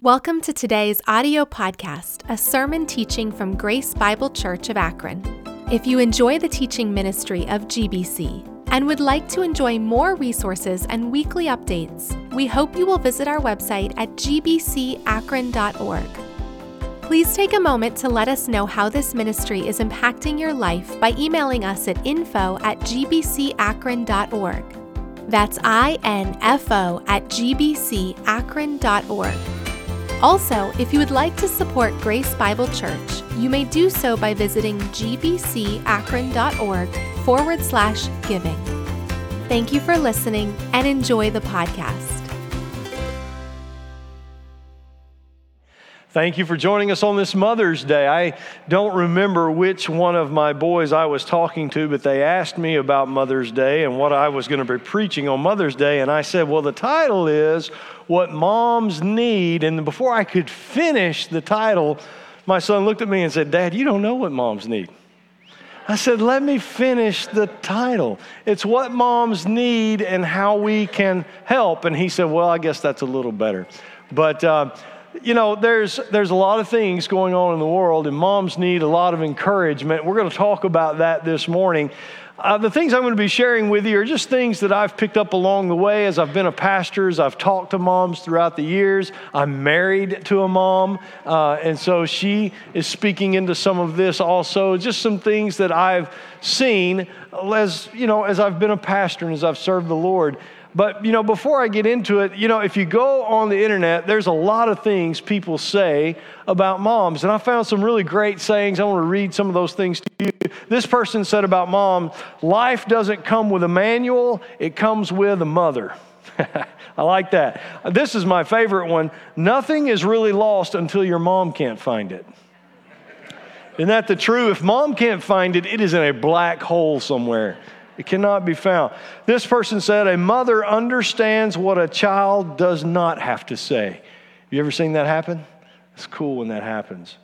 Welcome to today's audio podcast, a sermon teaching from Grace Bible Church of Akron. If you enjoy the teaching ministry of GBC and would like to enjoy more resources and weekly updates, we hope you will visit our website at gbcakron.org. Please take a moment to let us know how this ministry is impacting your life by emailing us at info at gbcakron.org. That's I N F O at gbcakron.org. Also, if you would like to support Grace Bible Church, you may do so by visiting gbcakron.org forward slash giving. Thank you for listening and enjoy the podcast. Thank you for joining us on this Mother's Day. I don't remember which one of my boys I was talking to, but they asked me about Mother's Day and what I was going to be preaching on Mother's Day. And I said, Well, the title is What Moms Need. And before I could finish the title, my son looked at me and said, Dad, you don't know what moms need. I said, let me finish the title. It's what moms need and how we can help. And he said, well, I guess that's a little better. But, uh, you know, there's, there's a lot of things going on in the world, and moms need a lot of encouragement. We're going to talk about that this morning. Uh, the things I'm going to be sharing with you are just things that I've picked up along the way as I've been a pastor, as I've talked to moms throughout the years. I'm married to a mom, uh, and so she is speaking into some of this also. Just some things that I've seen as, you know, as I've been a pastor and as I've served the Lord. But, you know, before I get into it, you know, if you go on the internet, there's a lot of things people say about moms. And I found some really great sayings. I want to read some of those things to you. This person said about mom life doesn't come with a manual, it comes with a mother. I like that. This is my favorite one. Nothing is really lost until your mom can't find it. Isn't that the truth? If mom can't find it, it is in a black hole somewhere. It cannot be found. This person said, A mother understands what a child does not have to say. You ever seen that happen? It's cool when that happens.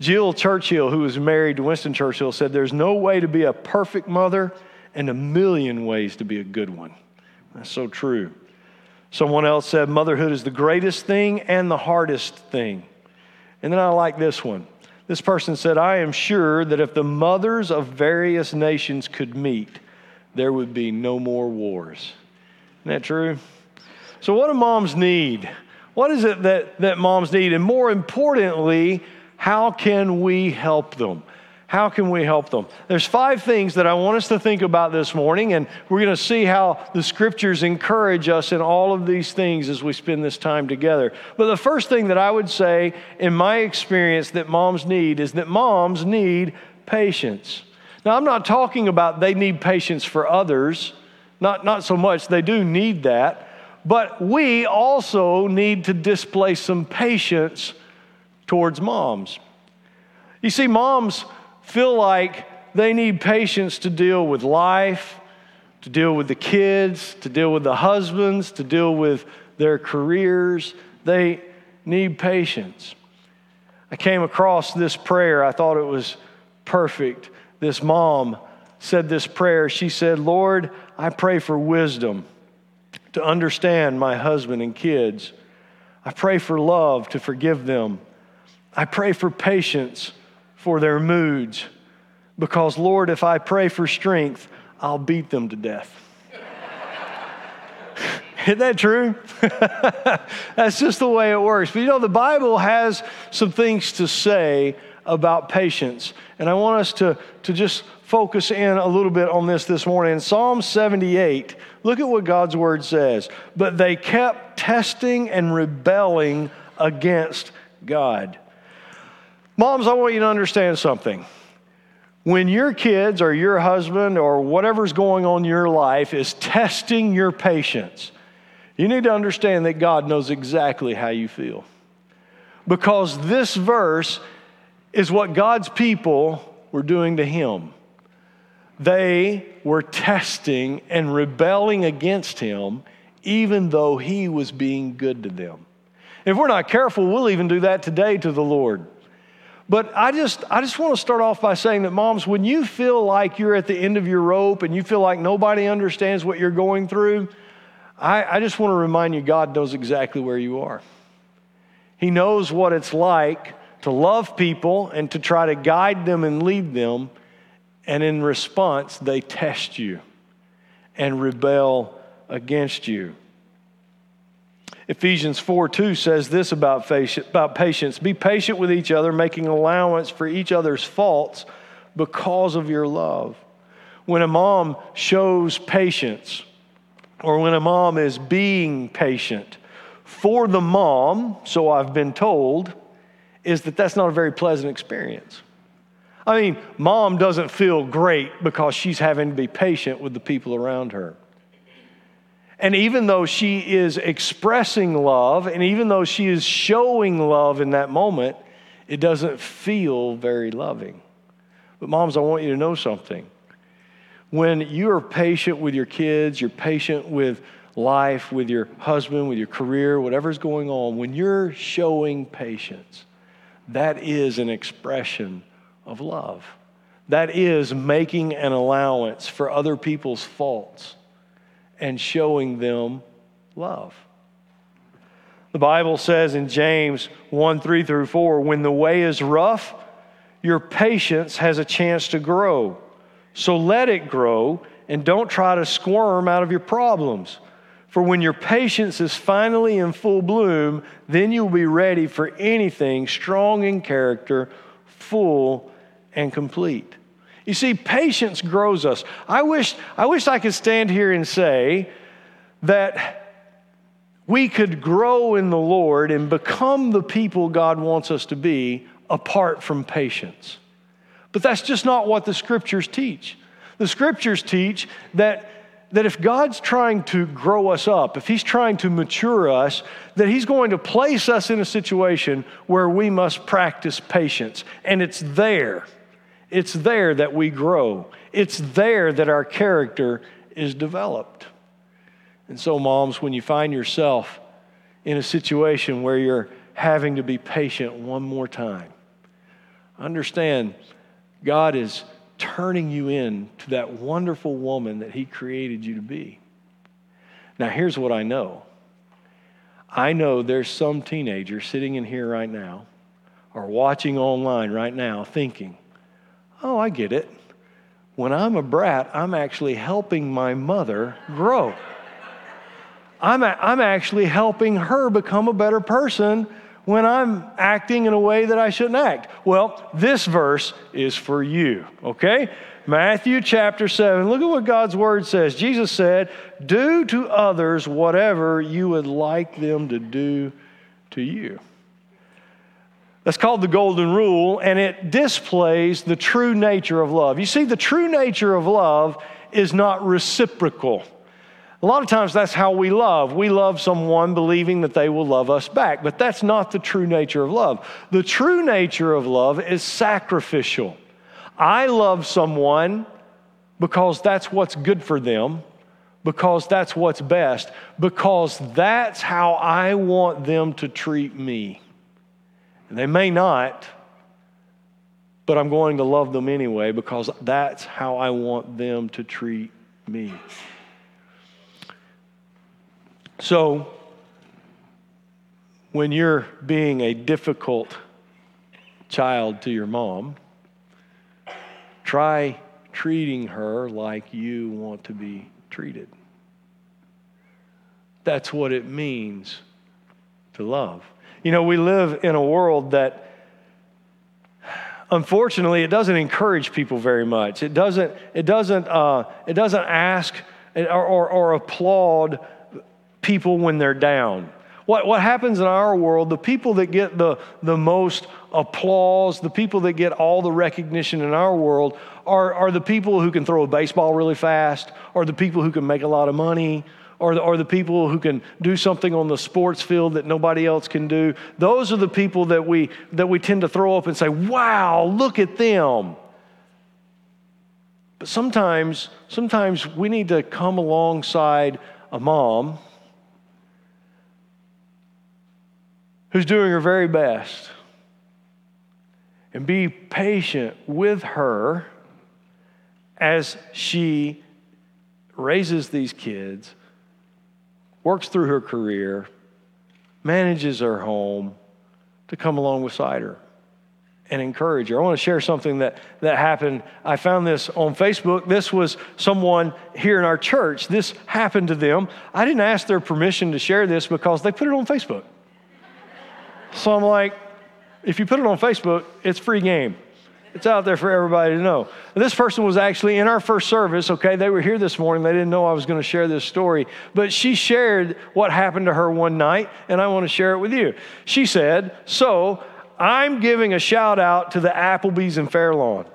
Jill Churchill, who was married to Winston Churchill, said, There's no way to be a perfect mother and a million ways to be a good one. That's so true. Someone else said, Motherhood is the greatest thing and the hardest thing. And then I like this one. This person said, I am sure that if the mothers of various nations could meet, there would be no more wars. Isn't that true? So, what do moms need? What is it that, that moms need? And more importantly, how can we help them? How can we help them? There's five things that I want us to think about this morning, and we're going to see how the scriptures encourage us in all of these things as we spend this time together. But the first thing that I would say, in my experience, that moms need is that moms need patience. Now, I'm not talking about they need patience for others, not, not so much, they do need that, but we also need to display some patience towards moms. You see, moms feel like they need patience to deal with life, to deal with the kids, to deal with the husbands, to deal with their careers. They need patience. I came across this prayer, I thought it was perfect this mom said this prayer. She said, Lord, I pray for wisdom to understand my husband and kids. I pray for love to forgive them. I pray for patience for their moods. Because, Lord, if I pray for strength, I'll beat them to death. Isn't that true? That's just the way it works. But you know, the Bible has some things to say about patience. And I want us to, to just focus in a little bit on this this morning. In Psalm 78, look at what God's word says. But they kept testing and rebelling against God. Moms, I want you to understand something. When your kids or your husband or whatever's going on in your life is testing your patience, you need to understand that God knows exactly how you feel. Because this verse is what God's people were doing to him. They were testing and rebelling against him, even though he was being good to them. If we're not careful, we'll even do that today to the Lord. But I just, I just want to start off by saying that, moms, when you feel like you're at the end of your rope and you feel like nobody understands what you're going through, I, I just want to remind you God knows exactly where you are. He knows what it's like to love people and to try to guide them and lead them. And in response, they test you and rebel against you. Ephesians 4 2 says this about, about patience Be patient with each other, making allowance for each other's faults because of your love. When a mom shows patience, or when a mom is being patient for the mom, so I've been told, is that that's not a very pleasant experience. I mean, mom doesn't feel great because she's having to be patient with the people around her. And even though she is expressing love, and even though she is showing love in that moment, it doesn't feel very loving. But, moms, I want you to know something. When you are patient with your kids, you're patient with life, with your husband, with your career, whatever's going on, when you're showing patience, that is an expression of love. That is making an allowance for other people's faults and showing them love. The Bible says in James 1 3 through 4 when the way is rough, your patience has a chance to grow. So let it grow and don't try to squirm out of your problems. For when your patience is finally in full bloom, then you'll be ready for anything strong in character, full and complete. You see, patience grows us. I wish, I wish I could stand here and say that we could grow in the Lord and become the people God wants us to be apart from patience. But that's just not what the scriptures teach. The scriptures teach that, that if God's trying to grow us up, if He's trying to mature us, that He's going to place us in a situation where we must practice patience. And it's there. It's there that we grow. It's there that our character is developed. And so, moms, when you find yourself in a situation where you're having to be patient one more time, understand God is turning you in to that wonderful woman that He created you to be. Now, here's what I know I know there's some teenager sitting in here right now or watching online right now thinking, Oh, I get it. When I'm a brat, I'm actually helping my mother grow. I'm, a, I'm actually helping her become a better person when I'm acting in a way that I shouldn't act. Well, this verse is for you, okay? Matthew chapter 7. Look at what God's word says. Jesus said, Do to others whatever you would like them to do to you. That's called the golden rule, and it displays the true nature of love. You see, the true nature of love is not reciprocal. A lot of times that's how we love. We love someone believing that they will love us back, but that's not the true nature of love. The true nature of love is sacrificial. I love someone because that's what's good for them, because that's what's best, because that's how I want them to treat me. And they may not, but I'm going to love them anyway because that's how I want them to treat me. So, when you're being a difficult child to your mom, try treating her like you want to be treated. That's what it means to love. You know, we live in a world that unfortunately it doesn't encourage people very much. It doesn't, it doesn't, uh, it doesn't ask or, or, or applaud people when they're down. What, what happens in our world, the people that get the, the most applause, the people that get all the recognition in our world are, are the people who can throw a baseball really fast, or the people who can make a lot of money, or the, or the people who can do something on the sports field that nobody else can do. Those are the people that we, that we tend to throw up and say, wow, look at them. But sometimes, sometimes we need to come alongside a mom who's doing her very best and be patient with her as she raises these kids works through her career, manages her home, to come along beside her and encourage her. I want to share something that, that happened. I found this on Facebook. This was someone here in our church. This happened to them. I didn't ask their permission to share this because they put it on Facebook. So I'm like, if you put it on Facebook, it's free game. It's out there for everybody to know. This person was actually in our first service, okay? They were here this morning. They didn't know I was going to share this story, but she shared what happened to her one night, and I want to share it with you. She said, So I'm giving a shout out to the Applebee's in Fairlawn.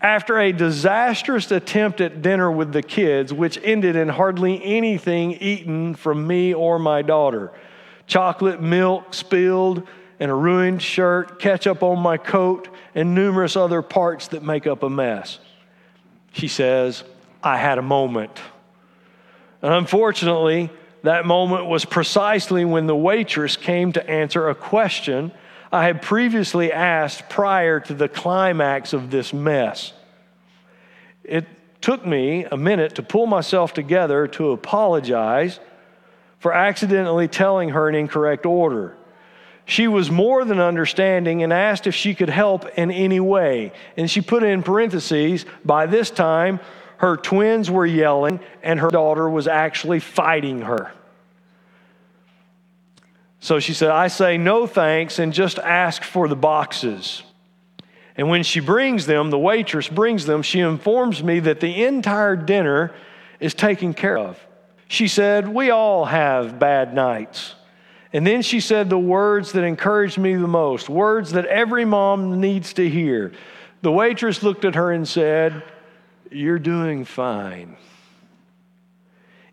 After a disastrous attempt at dinner with the kids, which ended in hardly anything eaten from me or my daughter, chocolate milk spilled, and a ruined shirt, ketchup on my coat, and numerous other parts that make up a mess. She says, I had a moment. And unfortunately, that moment was precisely when the waitress came to answer a question I had previously asked prior to the climax of this mess. It took me a minute to pull myself together to apologize for accidentally telling her an incorrect order. She was more than understanding and asked if she could help in any way. And she put in parentheses, by this time, her twins were yelling and her daughter was actually fighting her. So she said, I say no thanks and just ask for the boxes. And when she brings them, the waitress brings them, she informs me that the entire dinner is taken care of. She said, We all have bad nights. And then she said the words that encouraged me the most, words that every mom needs to hear. The waitress looked at her and said, You're doing fine.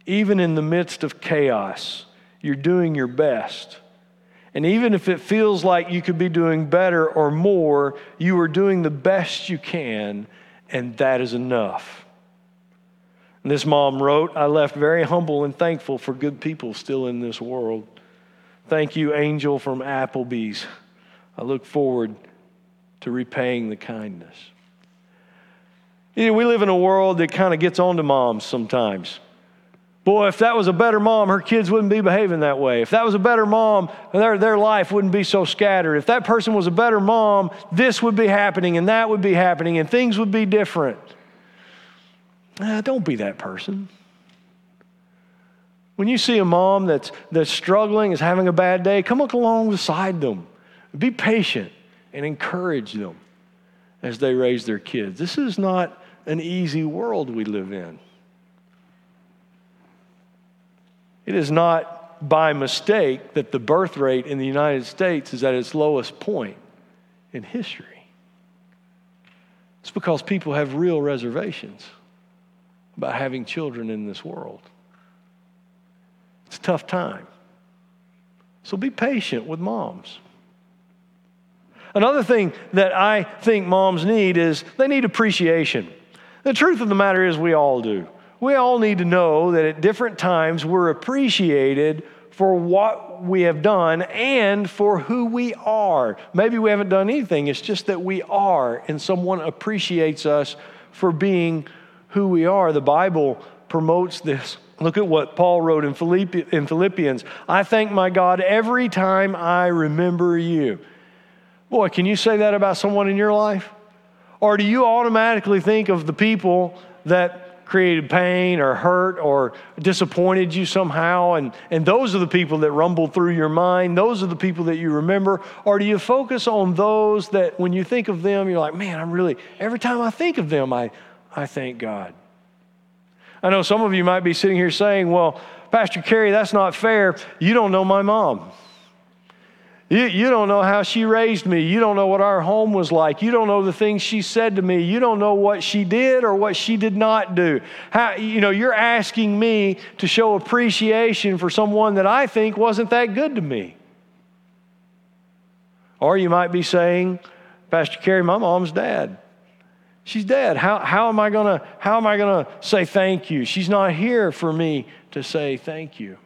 Even in the midst of chaos, you're doing your best. And even if it feels like you could be doing better or more, you are doing the best you can, and that is enough. And this mom wrote, I left very humble and thankful for good people still in this world. Thank you, Angel from Applebee's. I look forward to repaying the kindness. You know, we live in a world that kind of gets on to moms sometimes. Boy, if that was a better mom, her kids wouldn't be behaving that way. If that was a better mom, their, their life wouldn't be so scattered. If that person was a better mom, this would be happening and that would be happening and things would be different. Uh, don't be that person. When you see a mom that's, that's struggling, is having a bad day, come look alongside them. Be patient and encourage them as they raise their kids. This is not an easy world we live in. It is not by mistake that the birth rate in the United States is at its lowest point in history. It's because people have real reservations about having children in this world. It's a tough time. So be patient with moms. Another thing that I think moms need is they need appreciation. The truth of the matter is, we all do. We all need to know that at different times we're appreciated for what we have done and for who we are. Maybe we haven't done anything, it's just that we are, and someone appreciates us for being who we are. The Bible promotes this Look at what Paul wrote in Philippians. I thank my God every time I remember you. Boy, can you say that about someone in your life? Or do you automatically think of the people that created pain or hurt or disappointed you somehow? And, and those are the people that rumble through your mind. Those are the people that you remember. Or do you focus on those that when you think of them, you're like, man, I'm really, every time I think of them, I, I thank God. I know some of you might be sitting here saying, well, Pastor Kerry, that's not fair. You don't know my mom. You, you don't know how she raised me. You don't know what our home was like. You don't know the things she said to me. You don't know what she did or what she did not do. How, you know, you're asking me to show appreciation for someone that I think wasn't that good to me. Or you might be saying, Pastor Kerry, my mom's dad. She's dead. How, how am I to how am I to say thank you? She's not here for me to say thank you.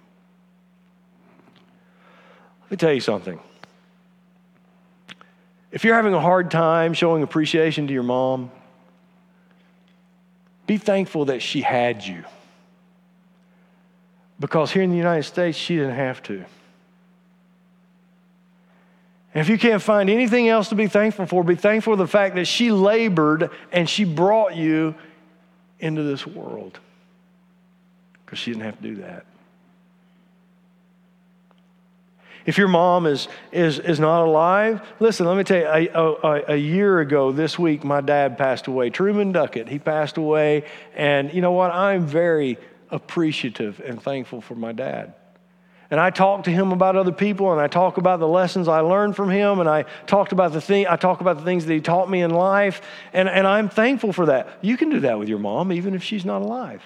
Let me tell you something. If you're having a hard time showing appreciation to your mom, be thankful that she had you. Because here in the United States, she didn't have to. And if you can't find anything else to be thankful for, be thankful for the fact that she labored and she brought you into this world because she didn't have to do that. If your mom is, is, is not alive, listen, let me tell you, a, a, a, year ago this week, my dad passed away. Truman Duckett, he passed away. And you know what? I'm very appreciative and thankful for my dad. And I talk to him about other people, and I talk about the lessons I learned from him, and I talked about the thing, I talk about the things that he taught me in life, and, and I'm thankful for that. You can do that with your mom, even if she's not alive.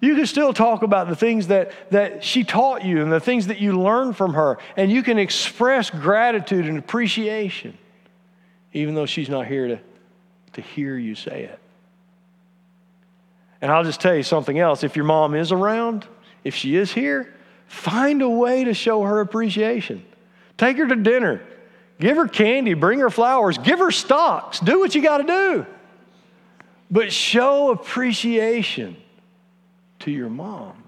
You can still talk about the things that, that she taught you and the things that you learned from her, and you can express gratitude and appreciation, even though she's not here to, to hear you say it. And I'll just tell you something else. If your mom is around, if she is here, find a way to show her appreciation. Take her to dinner, give her candy, bring her flowers, give her stocks, do what you got to do. But show appreciation to your mom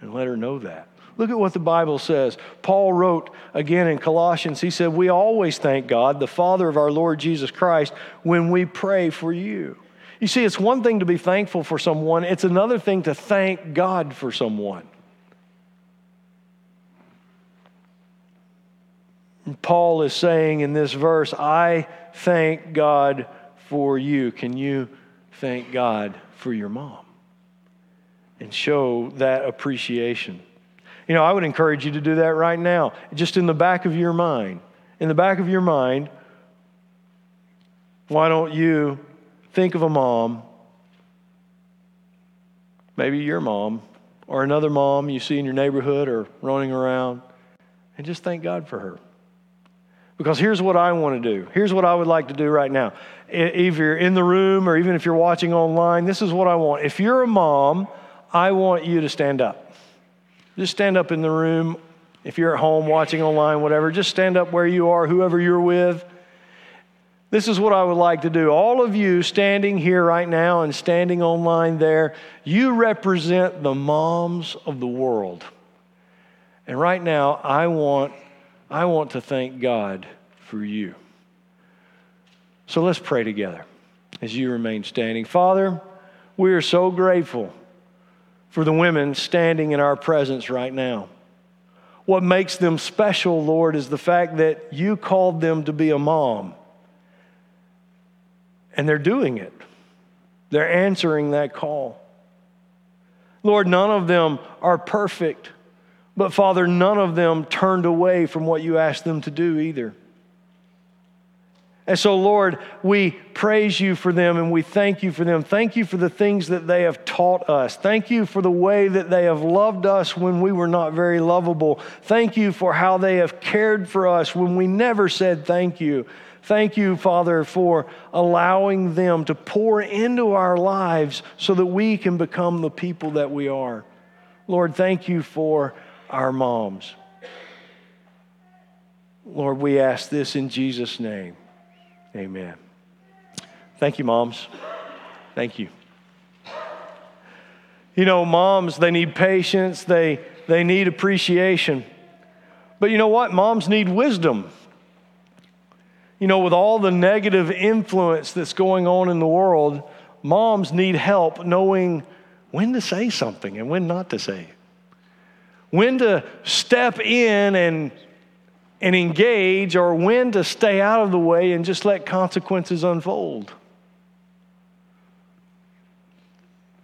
and let her know that. Look at what the Bible says. Paul wrote again in Colossians, he said, We always thank God, the Father of our Lord Jesus Christ, when we pray for you. You see, it's one thing to be thankful for someone, it's another thing to thank God for someone. Paul is saying in this verse, I thank God for you. Can you thank God for your mom? and show that appreciation. You know, I would encourage you to do that right now, just in the back of your mind. In the back of your mind, why don't you think of a mom, maybe your mom, or another mom you see in your neighborhood or running around, and just thank God for her. Because here's what I want to do. Here's what I would like to do right now. If you're in the room or even if you're watching online, this is what I want. If you're a mom, I want you to stand up. Just stand up in the room. If you're at home watching online, whatever, just stand up where you are, whoever you're with. This is what I would like to do. All of you standing here right now and standing online there, you represent the moms of the world. And right now, I want, I want to thank God for you. So let's pray together as you remain standing. Father, we are so grateful for the women standing in our presence right now. What makes them special, Lord, is the fact that you called them to be a mom. And they're doing it, they're answering that call. Lord, none of them are perfect, but Father, none of them turned away from what you asked them to do either. And so, Lord, we praise you for them and we thank you for them. Thank you for the things that they have taught us. Thank you for the way that they have loved us when we were not very lovable. Thank you for how they have cared for us when we never said thank you. Thank you, Father, for allowing them to pour into our lives so that we can become the people that we are. Lord, thank you for our moms. Lord, we ask this in Jesus' name. Amen. Thank you, moms. Thank you. You know, moms, they need patience, they, they need appreciation. But you know what? Moms need wisdom. You know, with all the negative influence that's going on in the world, moms need help knowing when to say something and when not to say. When to step in and and engage or when to stay out of the way and just let consequences unfold.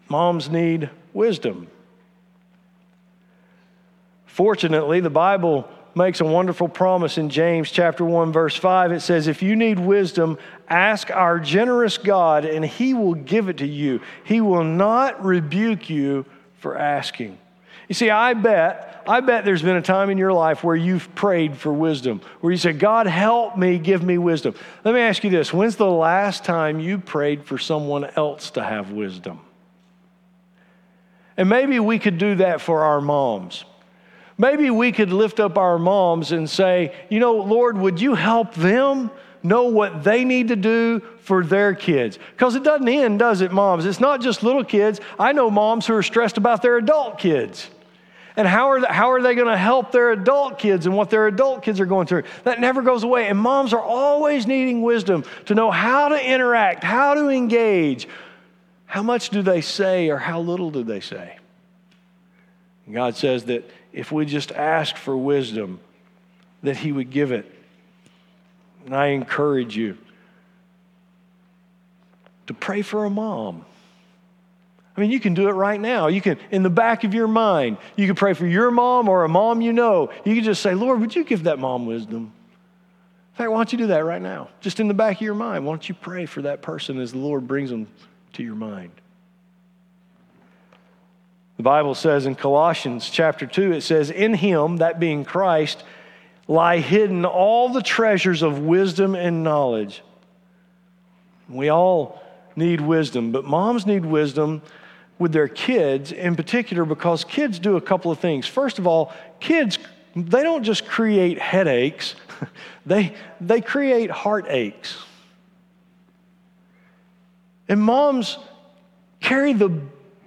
Moms need wisdom. Fortunately, the Bible makes a wonderful promise in James chapter 1 verse 5. It says, "If you need wisdom, ask our generous God and he will give it to you. He will not rebuke you for asking." You see, I bet, I bet there's been a time in your life where you've prayed for wisdom, where you said, God, help me, give me wisdom. Let me ask you this when's the last time you prayed for someone else to have wisdom? And maybe we could do that for our moms. Maybe we could lift up our moms and say, you know, Lord, would you help them know what they need to do for their kids? Because it doesn't end, does it, moms? It's not just little kids. I know moms who are stressed about their adult kids. And how are, how are they going to help their adult kids and what their adult kids are going through? That never goes away. And moms are always needing wisdom to know how to interact, how to engage. How much do they say or how little do they say? And God says that if we just ask for wisdom, that He would give it. And I encourage you to pray for a mom. I mean, you can do it right now. You can, in the back of your mind, you can pray for your mom or a mom you know. You can just say, Lord, would you give that mom wisdom? In fact, why don't you do that right now? Just in the back of your mind, why don't you pray for that person as the Lord brings them to your mind? The Bible says in Colossians chapter 2, it says, In him, that being Christ, lie hidden all the treasures of wisdom and knowledge. We all need wisdom, but moms need wisdom with their kids in particular because kids do a couple of things. First of all, kids, they don't just create headaches, they, they create heartaches. And moms carry the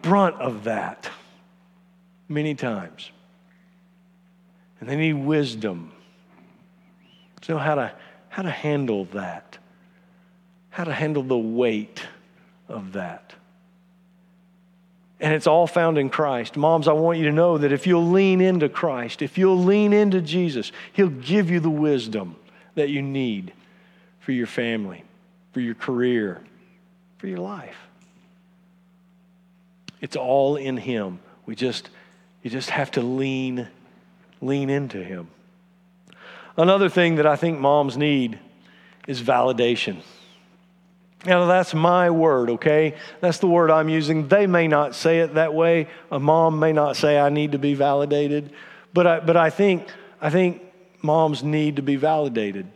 brunt of that many times. And they need wisdom to know how to, how to handle that, how to handle the weight of that. And it's all found in Christ. Moms, I want you to know that if you'll lean into Christ, if you'll lean into Jesus, He'll give you the wisdom that you need for your family, for your career, for your life. It's all in Him. We just, you just have to lean, lean into Him. Another thing that I think moms need is validation. Now, that's my word, okay? That's the word I'm using. They may not say it that way. A mom may not say, I need to be validated. But I, but I, think, I think moms need to be validated.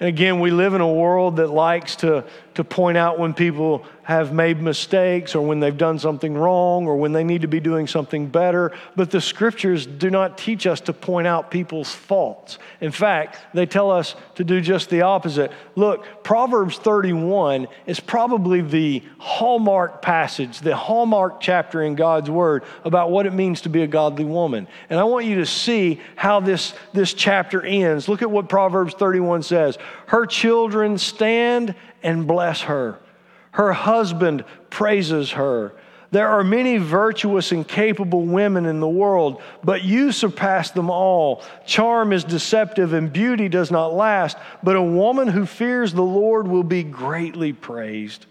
And again, we live in a world that likes to, to point out when people have made mistakes or when they've done something wrong or when they need to be doing something better. But the scriptures do not teach us to point out people's faults. In fact, they tell us to do just the opposite. Look, Proverbs 31 is probably the hallmark passage, the hallmark chapter in God's word about what it means to be a godly woman. And I want you to see how this, this chapter ends. Look at what Proverbs 31 says Her children stand and bless her. Her husband praises her. There are many virtuous and capable women in the world, but you surpass them all. Charm is deceptive and beauty does not last, but a woman who fears the Lord will be greatly praised.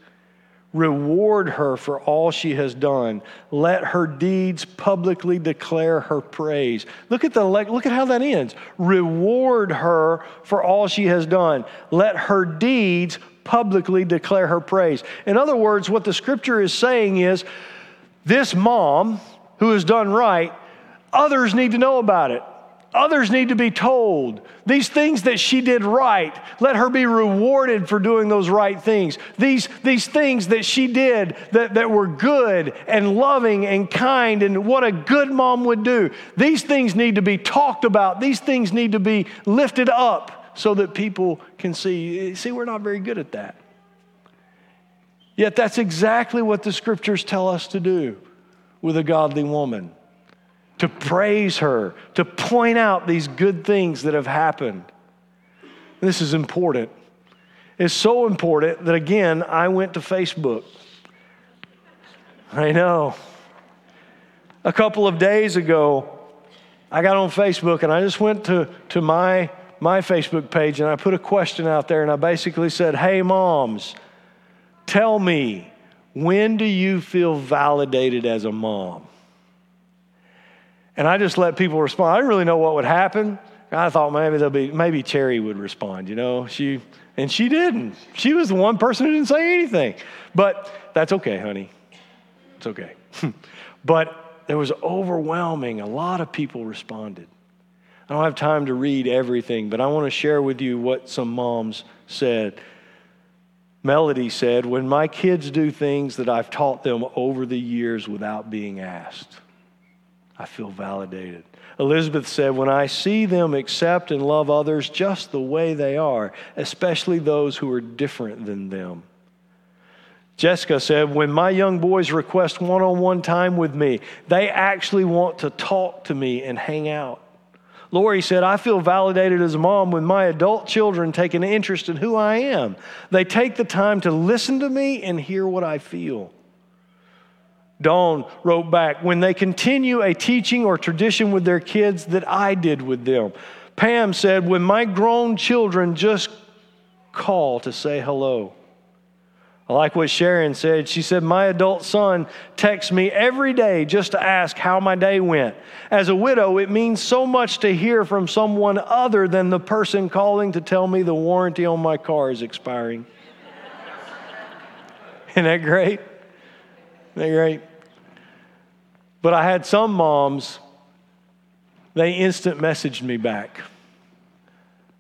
Reward her for all she has done. Let her deeds publicly declare her praise. Look at, the, look at how that ends. Reward her for all she has done. Let her deeds publicly declare her praise. In other words, what the scripture is saying is this mom who has done right, others need to know about it. Others need to be told. These things that she did right, let her be rewarded for doing those right things. These, these things that she did that, that were good and loving and kind and what a good mom would do, these things need to be talked about. These things need to be lifted up so that people can see. See, we're not very good at that. Yet that's exactly what the scriptures tell us to do with a godly woman to praise her, to point out these good things that have happened. This is important. It's so important that, again, I went to Facebook. I know. A couple of days ago, I got on Facebook and I just went to, to my my Facebook page and I put a question out there and I basically said, Hey, moms, tell me, when do you feel validated as a mom? And I just let people respond. I didn't really know what would happen. I thought maybe there'll be maybe Cherry would respond, you know. She and she didn't. She was the one person who didn't say anything. But that's okay, honey. It's okay. but there was overwhelming, a lot of people responded. I don't have time to read everything, but I want to share with you what some moms said. Melody said, When my kids do things that I've taught them over the years without being asked, I feel validated. Elizabeth said, When I see them accept and love others just the way they are, especially those who are different than them. Jessica said, when my young boys request one on one time with me, they actually want to talk to me and hang out. Lori said, I feel validated as a mom when my adult children take an interest in who I am. They take the time to listen to me and hear what I feel. Dawn wrote back, when they continue a teaching or tradition with their kids that I did with them. Pam said, when my grown children just call to say hello. I like what Sharon said. She said, My adult son texts me every day just to ask how my day went. As a widow, it means so much to hear from someone other than the person calling to tell me the warranty on my car is expiring. Isn't that great? Isn't that great? But I had some moms, they instant messaged me back.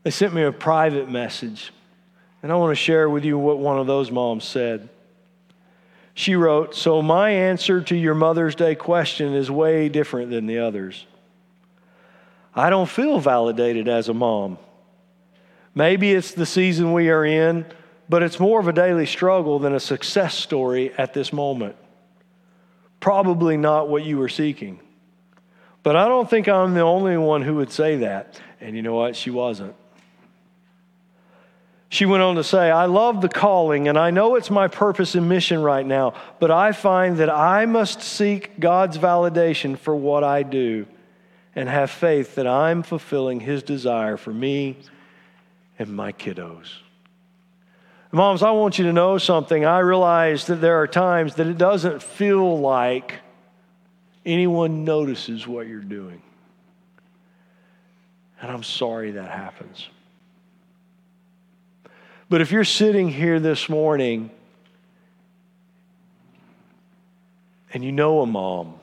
They sent me a private message. And I want to share with you what one of those moms said. She wrote, So my answer to your Mother's Day question is way different than the others. I don't feel validated as a mom. Maybe it's the season we are in, but it's more of a daily struggle than a success story at this moment. Probably not what you were seeking. But I don't think I'm the only one who would say that. And you know what? She wasn't. She went on to say, I love the calling and I know it's my purpose and mission right now, but I find that I must seek God's validation for what I do and have faith that I'm fulfilling His desire for me and my kiddos. Moms, I want you to know something. I realize that there are times that it doesn't feel like anyone notices what you're doing. And I'm sorry that happens. But if you're sitting here this morning and you know a mom,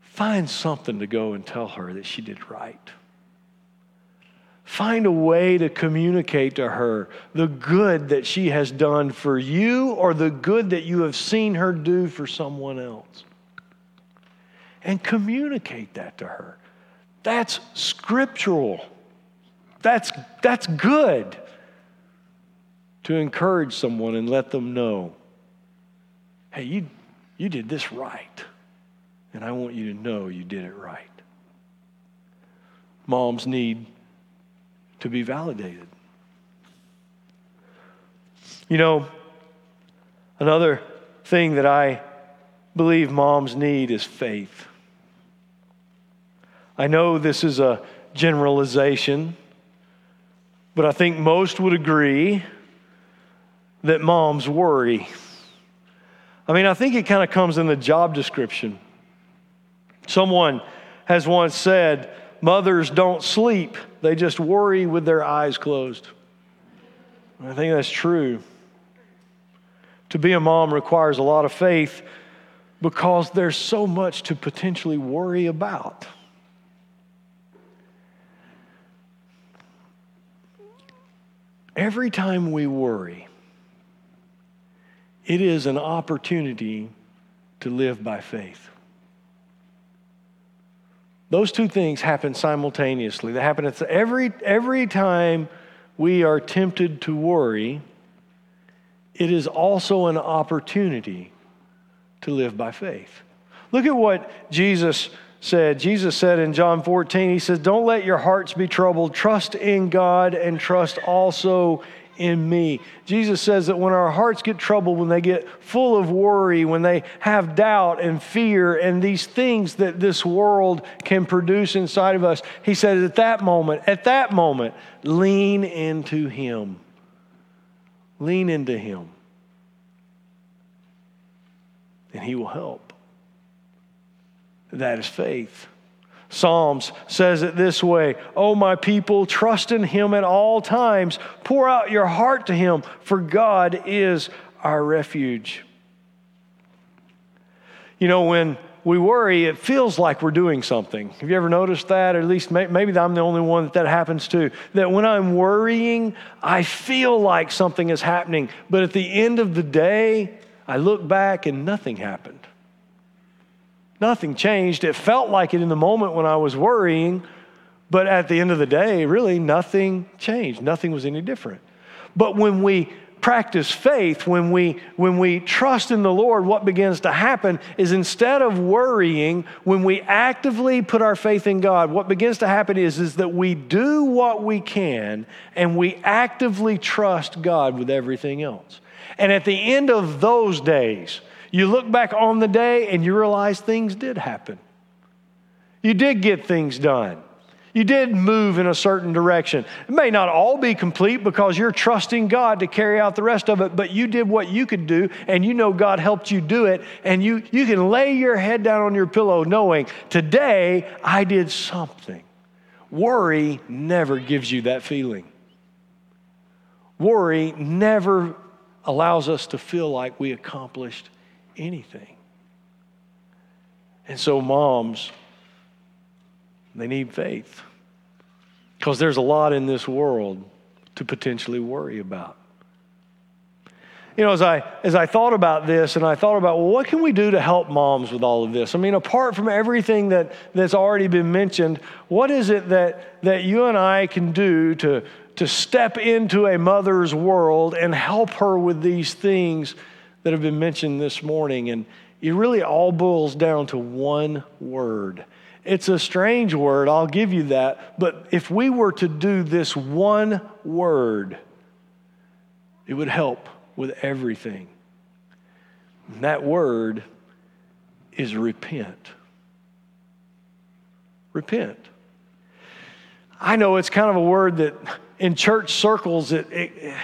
find something to go and tell her that she did right. Find a way to communicate to her the good that she has done for you or the good that you have seen her do for someone else. And communicate that to her. That's scriptural. That's, that's good to encourage someone and let them know hey, you, you did this right. And I want you to know you did it right. Moms need to be validated. You know, another thing that I believe moms need is faith. I know this is a generalization, but I think most would agree that moms worry. I mean, I think it kind of comes in the job description. Someone has once said, Mothers don't sleep, they just worry with their eyes closed. I think that's true. To be a mom requires a lot of faith because there's so much to potentially worry about. Every time we worry, it is an opportunity to live by faith. Those two things happen simultaneously. They happen at every, every time we are tempted to worry, it is also an opportunity to live by faith. Look at what Jesus said. Jesus said in John 14, He says, Don't let your hearts be troubled. Trust in God and trust also in me. Jesus says that when our hearts get troubled, when they get full of worry, when they have doubt and fear and these things that this world can produce inside of us, He says at that moment, at that moment, lean into Him. Lean into Him. And He will help. That is faith. Psalms says it this way Oh, my people, trust in him at all times. Pour out your heart to him, for God is our refuge. You know, when we worry, it feels like we're doing something. Have you ever noticed that? Or at least maybe I'm the only one that that happens to. That when I'm worrying, I feel like something is happening. But at the end of the day, I look back and nothing happened. Nothing changed. It felt like it in the moment when I was worrying, but at the end of the day, really nothing changed. Nothing was any different. But when we practice faith, when we, when we trust in the Lord, what begins to happen is instead of worrying, when we actively put our faith in God, what begins to happen is, is that we do what we can and we actively trust God with everything else. And at the end of those days, you look back on the day and you realize things did happen. You did get things done. You did move in a certain direction. It may not all be complete because you're trusting God to carry out the rest of it, but you did what you could do and you know God helped you do it. And you, you can lay your head down on your pillow knowing, today I did something. Worry never gives you that feeling. Worry never allows us to feel like we accomplished anything. And so, moms, they need faith because there's a lot in this world to potentially worry about. You know, as I, as I thought about this and I thought about, well, what can we do to help moms with all of this? I mean, apart from everything that, that's already been mentioned, what is it that, that you and I can do to, to step into a mother's world and help her with these things that have been mentioned this morning? And it really all boils down to one word it's a strange word, I'll give you that. But if we were to do this one word, it would help with everything. And that word is repent. Repent. I know it's kind of a word that in church circles, it, it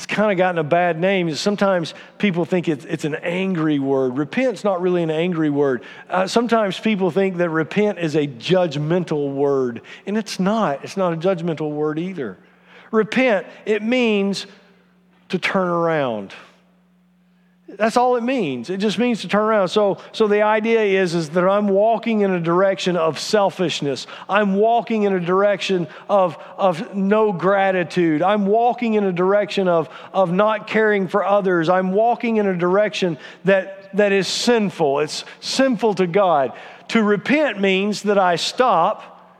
it's kind of gotten a bad name. Sometimes people think it's, it's an angry word. Repent's not really an angry word. Uh, sometimes people think that repent is a judgmental word, and it's not. It's not a judgmental word either. Repent, it means to turn around. That's all it means. It just means to turn around. So, so the idea is, is that I'm walking in a direction of selfishness. I'm walking in a direction of, of no gratitude. I'm walking in a direction of, of not caring for others. I'm walking in a direction that, that is sinful. It's sinful to God. To repent means that I stop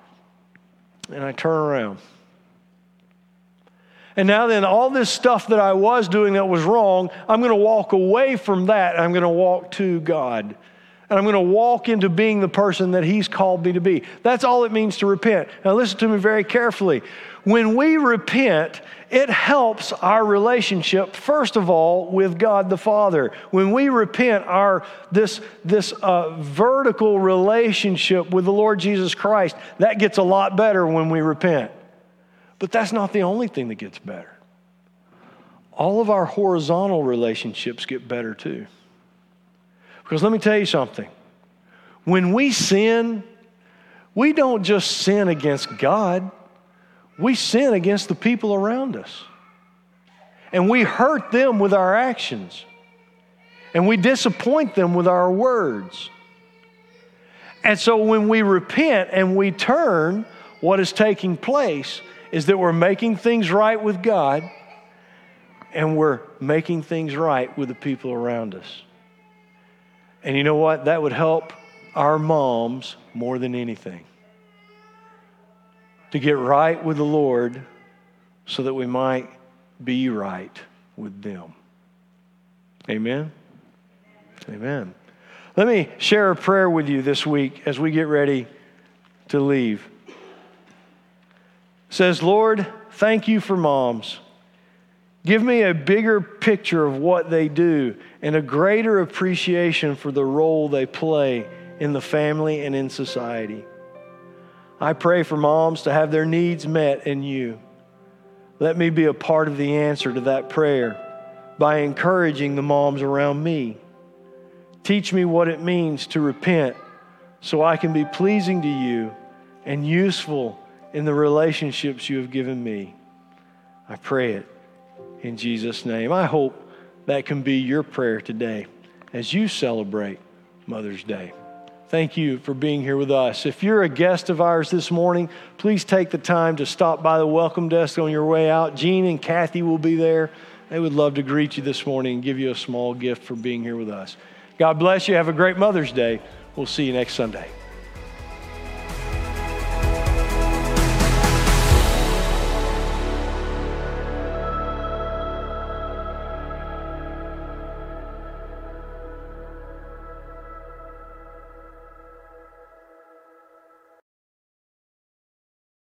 and I turn around. And now, then, all this stuff that I was doing that was wrong, I'm going to walk away from that I'm going to walk to God. And I'm going to walk into being the person that He's called me to be. That's all it means to repent. Now, listen to me very carefully. When we repent, it helps our relationship, first of all, with God the Father. When we repent, our this, this uh, vertical relationship with the Lord Jesus Christ, that gets a lot better when we repent. But that's not the only thing that gets better. All of our horizontal relationships get better too. Because let me tell you something. When we sin, we don't just sin against God, we sin against the people around us. And we hurt them with our actions. And we disappoint them with our words. And so when we repent and we turn, what is taking place is that we're making things right with God and we're making things right with the people around us. And you know what? That would help our moms more than anything. To get right with the Lord so that we might be right with them. Amen? Amen. Let me share a prayer with you this week as we get ready to leave says, Lord, thank you for moms. Give me a bigger picture of what they do and a greater appreciation for the role they play in the family and in society. I pray for moms to have their needs met in you. Let me be a part of the answer to that prayer by encouraging the moms around me. Teach me what it means to repent so I can be pleasing to you and useful in the relationships you have given me. I pray it in Jesus' name. I hope that can be your prayer today as you celebrate Mother's Day. Thank you for being here with us. If you're a guest of ours this morning, please take the time to stop by the welcome desk on your way out. Jean and Kathy will be there. They would love to greet you this morning and give you a small gift for being here with us. God bless you. Have a great Mother's Day. We'll see you next Sunday.